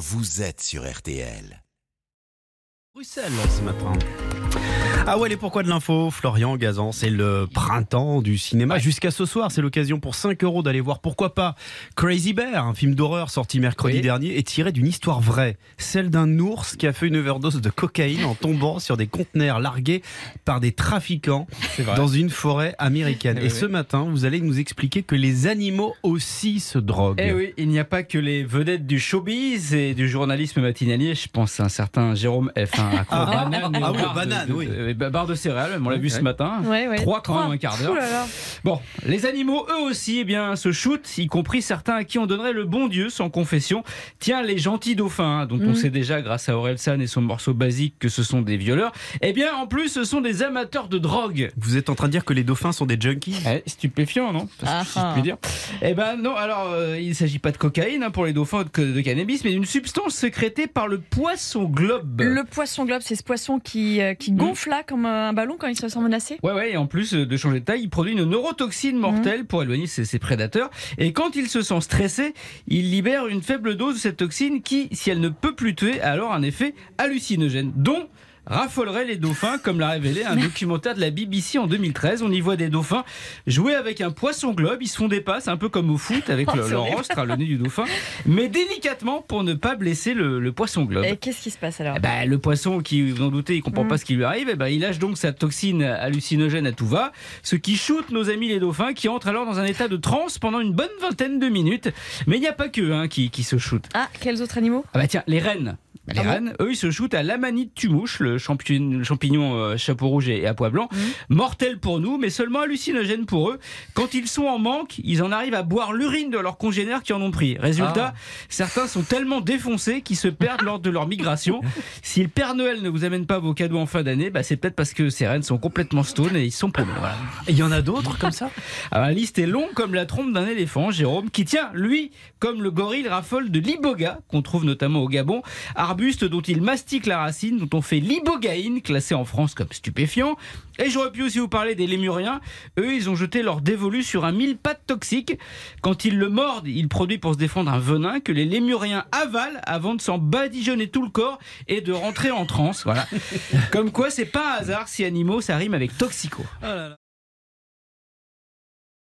vous êtes sur RTL. Bruxelles ce matin. Ah ouais, les pourquoi de l'info, Florian Gazan, c'est le printemps du cinéma. Jusqu'à ce soir, c'est l'occasion pour 5 euros d'aller voir pourquoi pas Crazy Bear, un film d'horreur sorti mercredi Oui. dernier et tiré d'une histoire vraie, celle d'un ours qui a fait une overdose de cocaïne en tombant sur des conteneurs largués par des trafiquants dans une forêt américaine. Eh et oui. ce matin, vous allez nous expliquer que les animaux aussi se droguent. Eh oui, il n'y a pas que les vedettes du showbiz et du journalisme matinalier. Je pense à un certain Jérôme F1 à Ah, banane ah, ah aux oui, banane, oui. De- de- barres de céréales, on l'a vu ce matin. Ouais, ouais. Trois quand même, un quart d'heure. Bon, les animaux, eux aussi, eh bien, se shootent, y compris certains à qui on donnerait le bon Dieu sans confession. Tiens, les gentils dauphins, hein, dont on Mhm. sait déjà, grâce à Orelsan et son morceau basique, que ce sont des violeurs. Eh bien, en plus, ce sont des amateurs de drogue. Vous êtes en train de dire que les dauphins sont des junkies? Eh, stupéfiant, non? Parce que, Ah si je ah. puis dire. Eh ben non, alors euh, il ne s'agit pas de cocaïne hein, pour les dauphins ou de, de cannabis, mais d'une substance sécrétée par le poisson globe. Le poisson globe, c'est ce poisson qui, euh, qui gonfle comme un ballon quand il se sent menacé? Ouais, ouais, et en plus euh, de changer de taille, il produit une neurotoxine mortelle pour éloigner ses, ses prédateurs. Et quand il se sent stressé, il libère une faible dose de cette toxine qui, si elle ne peut plus tuer, a alors un effet hallucinogène, dont raffolerait les dauphins, comme l'a révélé un documentaire de la BBC en 2013. On y voit des dauphins jouer avec un poisson globe. Ils se font des passes, un peu comme au foot, avec Oh, le- leur rostre à le nez du dauphin, mais délicatement pour ne pas blesser le, le poisson globe. Et qu'est-ce qui se passe alors ben, le poisson qui, vous en doutez, il comprend Mm. pas ce qui lui arrive, eh ben, il lâche donc sa toxine hallucinogène à tout va, ce qui shoot nos amis les dauphins qui entrent alors dans un état de transe pendant une bonne vingtaine de minutes. Mais il n'y a pas que hein, qui, qui se shootent. Ah, quels autres animaux? Ah bah tiens, les rennes. Les Ah bon rennes, eux, ils se shootent à l'amanite tumouche, le champignon, le champignon euh, chapeau rouge et, et à pois blanc. Mhm. Mortel pour nous, mais seulement hallucinogène pour eux. Quand ils sont en manque, ils en arrivent à boire l'urine de leurs congénères qui en ont pris. Résultat, certains sont tellement défoncés qu'ils se perdent lors de leur migration. Si le Père Noël ne vous amène pas vos cadeaux en fin d'année, bah, c'est peut-être parce que ces rennes sont complètement stone et ils sont paumés. Voilà. Il y en a d'autres comme ça? Alors, la liste est longue comme la trompe d'un éléphant, Jérôme, qui tient, lui, comme le gorille, raffole de l'iboga, qu'on trouve notamment au Gabon, arbuste dont il mastique la racine, dont on fait l'ibogaïne, classé en France comme stupéfiant. Et j'aurais pu aussi vous parler des lémuriens. Eux, ils ont jeté leur dévolu sur un mille pattes toxique. Quand ils le mordent, il produit pour se défendre un venin que les lémuriens avalent avant de s'en badigeonner tout le corps et de rentrer en transe. Voilà. comme quoi, c'est pas un hasard si animaux, ça rime avec toxico.